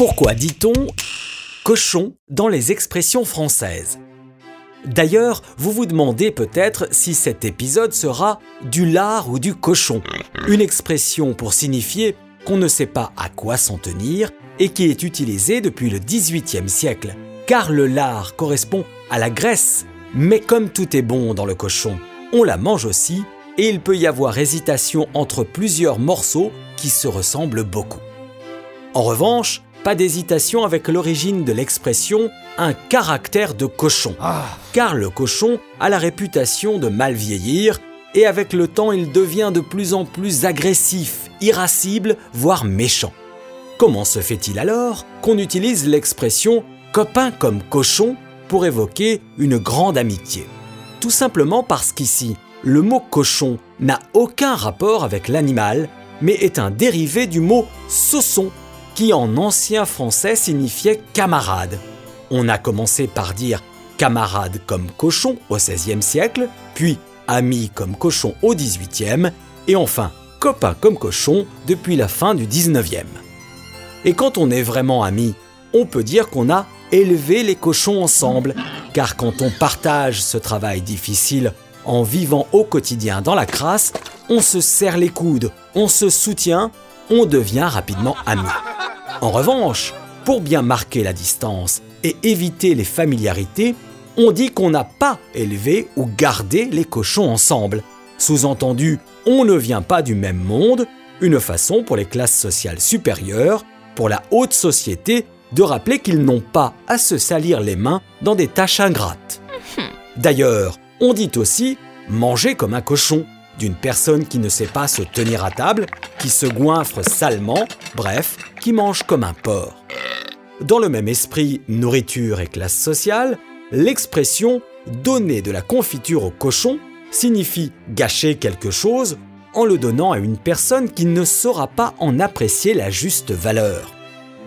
Pourquoi dit-on cochon dans les expressions françaises? D'ailleurs, vous vous demandez peut-être si cet épisode sera du lard ou du cochon, une expression pour signifier qu'on ne sait pas à quoi s'en tenir et qui est utilisée depuis le XVIIIe siècle, car le lard correspond à la graisse, mais comme tout est bon dans le cochon, on la mange aussi et il peut y avoir hésitation entre plusieurs morceaux qui se ressemblent beaucoup. En revanche, pas d'hésitation avec l'origine de l'expression un caractère de cochon, car le cochon a la réputation de mal vieillir et avec le temps il devient de plus en plus agressif, irascible, voire méchant. Comment se fait-il alors qu'on utilise l'expression copain comme cochon pour évoquer une grande amitié? Tout simplement parce qu'ici, le mot cochon n'a aucun rapport avec l'animal, mais est un dérivé du mot sauçon qui en ancien français signifiait camarade. On a commencé par dire camarade comme cochon au XVIe siècle, puis ami comme cochon au XVIIIe, et enfin copain comme cochon depuis la fin du XIXe. Et quand on est vraiment ami, on peut dire qu'on a élevé les cochons ensemble, car quand on partage ce travail difficile en vivant au quotidien dans la crasse, on se serre les coudes, on se soutient, on devient rapidement amis. En revanche, pour bien marquer la distance et éviter les familiarités, on dit qu'on n'a pas élevé ou gardé les cochons ensemble. Sous-entendu, on ne vient pas du même monde, une façon pour les classes sociales supérieures, pour la haute société, de rappeler qu'ils n'ont pas à se salir les mains dans des tâches ingrates. D'ailleurs, on dit aussi manger comme un cochon, d'une personne qui ne sait pas se tenir à table, qui se goinfre salement, bref, qui mange comme un porc. Dans le même esprit nourriture et classe sociale, l'expression donner de la confiture au cochon signifie gâcher quelque chose en le donnant à une personne qui ne saura pas en apprécier la juste valeur.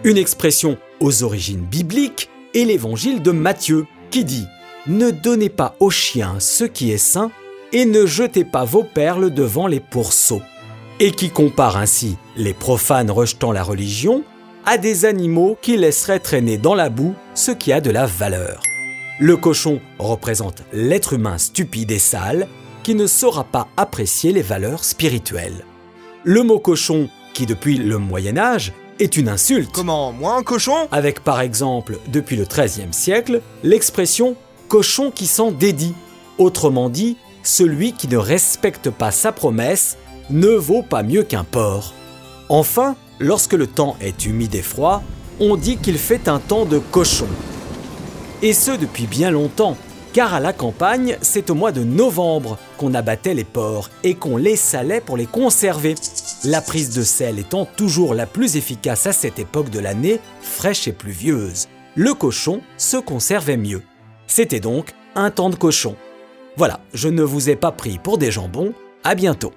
Une expression aux origines bibliques est l'évangile de Matthieu qui dit Ne donnez pas aux chiens ce qui est sain et ne jetez pas vos perles devant les pourceaux, et qui compare ainsi les profanes rejetant la religion à des animaux qui laisseraient traîner dans la boue ce qui a de la valeur. Le cochon représente l'être humain stupide et sale qui ne saura pas apprécier les valeurs spirituelles. Le mot cochon, qui depuis le Moyen Âge est une insulte. Comment Moi un cochon? Avec par exemple, depuis le XIIIe siècle, l'expression cochon qui s'en dédie, autrement dit celui qui ne respecte pas sa promesse ne vaut pas mieux qu'un porc. Enfin, lorsque le temps est humide et froid, on dit qu'il fait un temps de cochon. Et ce depuis bien longtemps, car à la campagne, c'est au mois de novembre qu'on abattait les porcs et qu'on les salait pour les conserver. La prise de sel étant toujours la plus efficace à cette époque de l'année, fraîche et pluvieuse. Le cochon se conservait mieux. C'était donc un temps de cochon. Voilà, je ne vous ai pas pris pour des jambons, à bientôt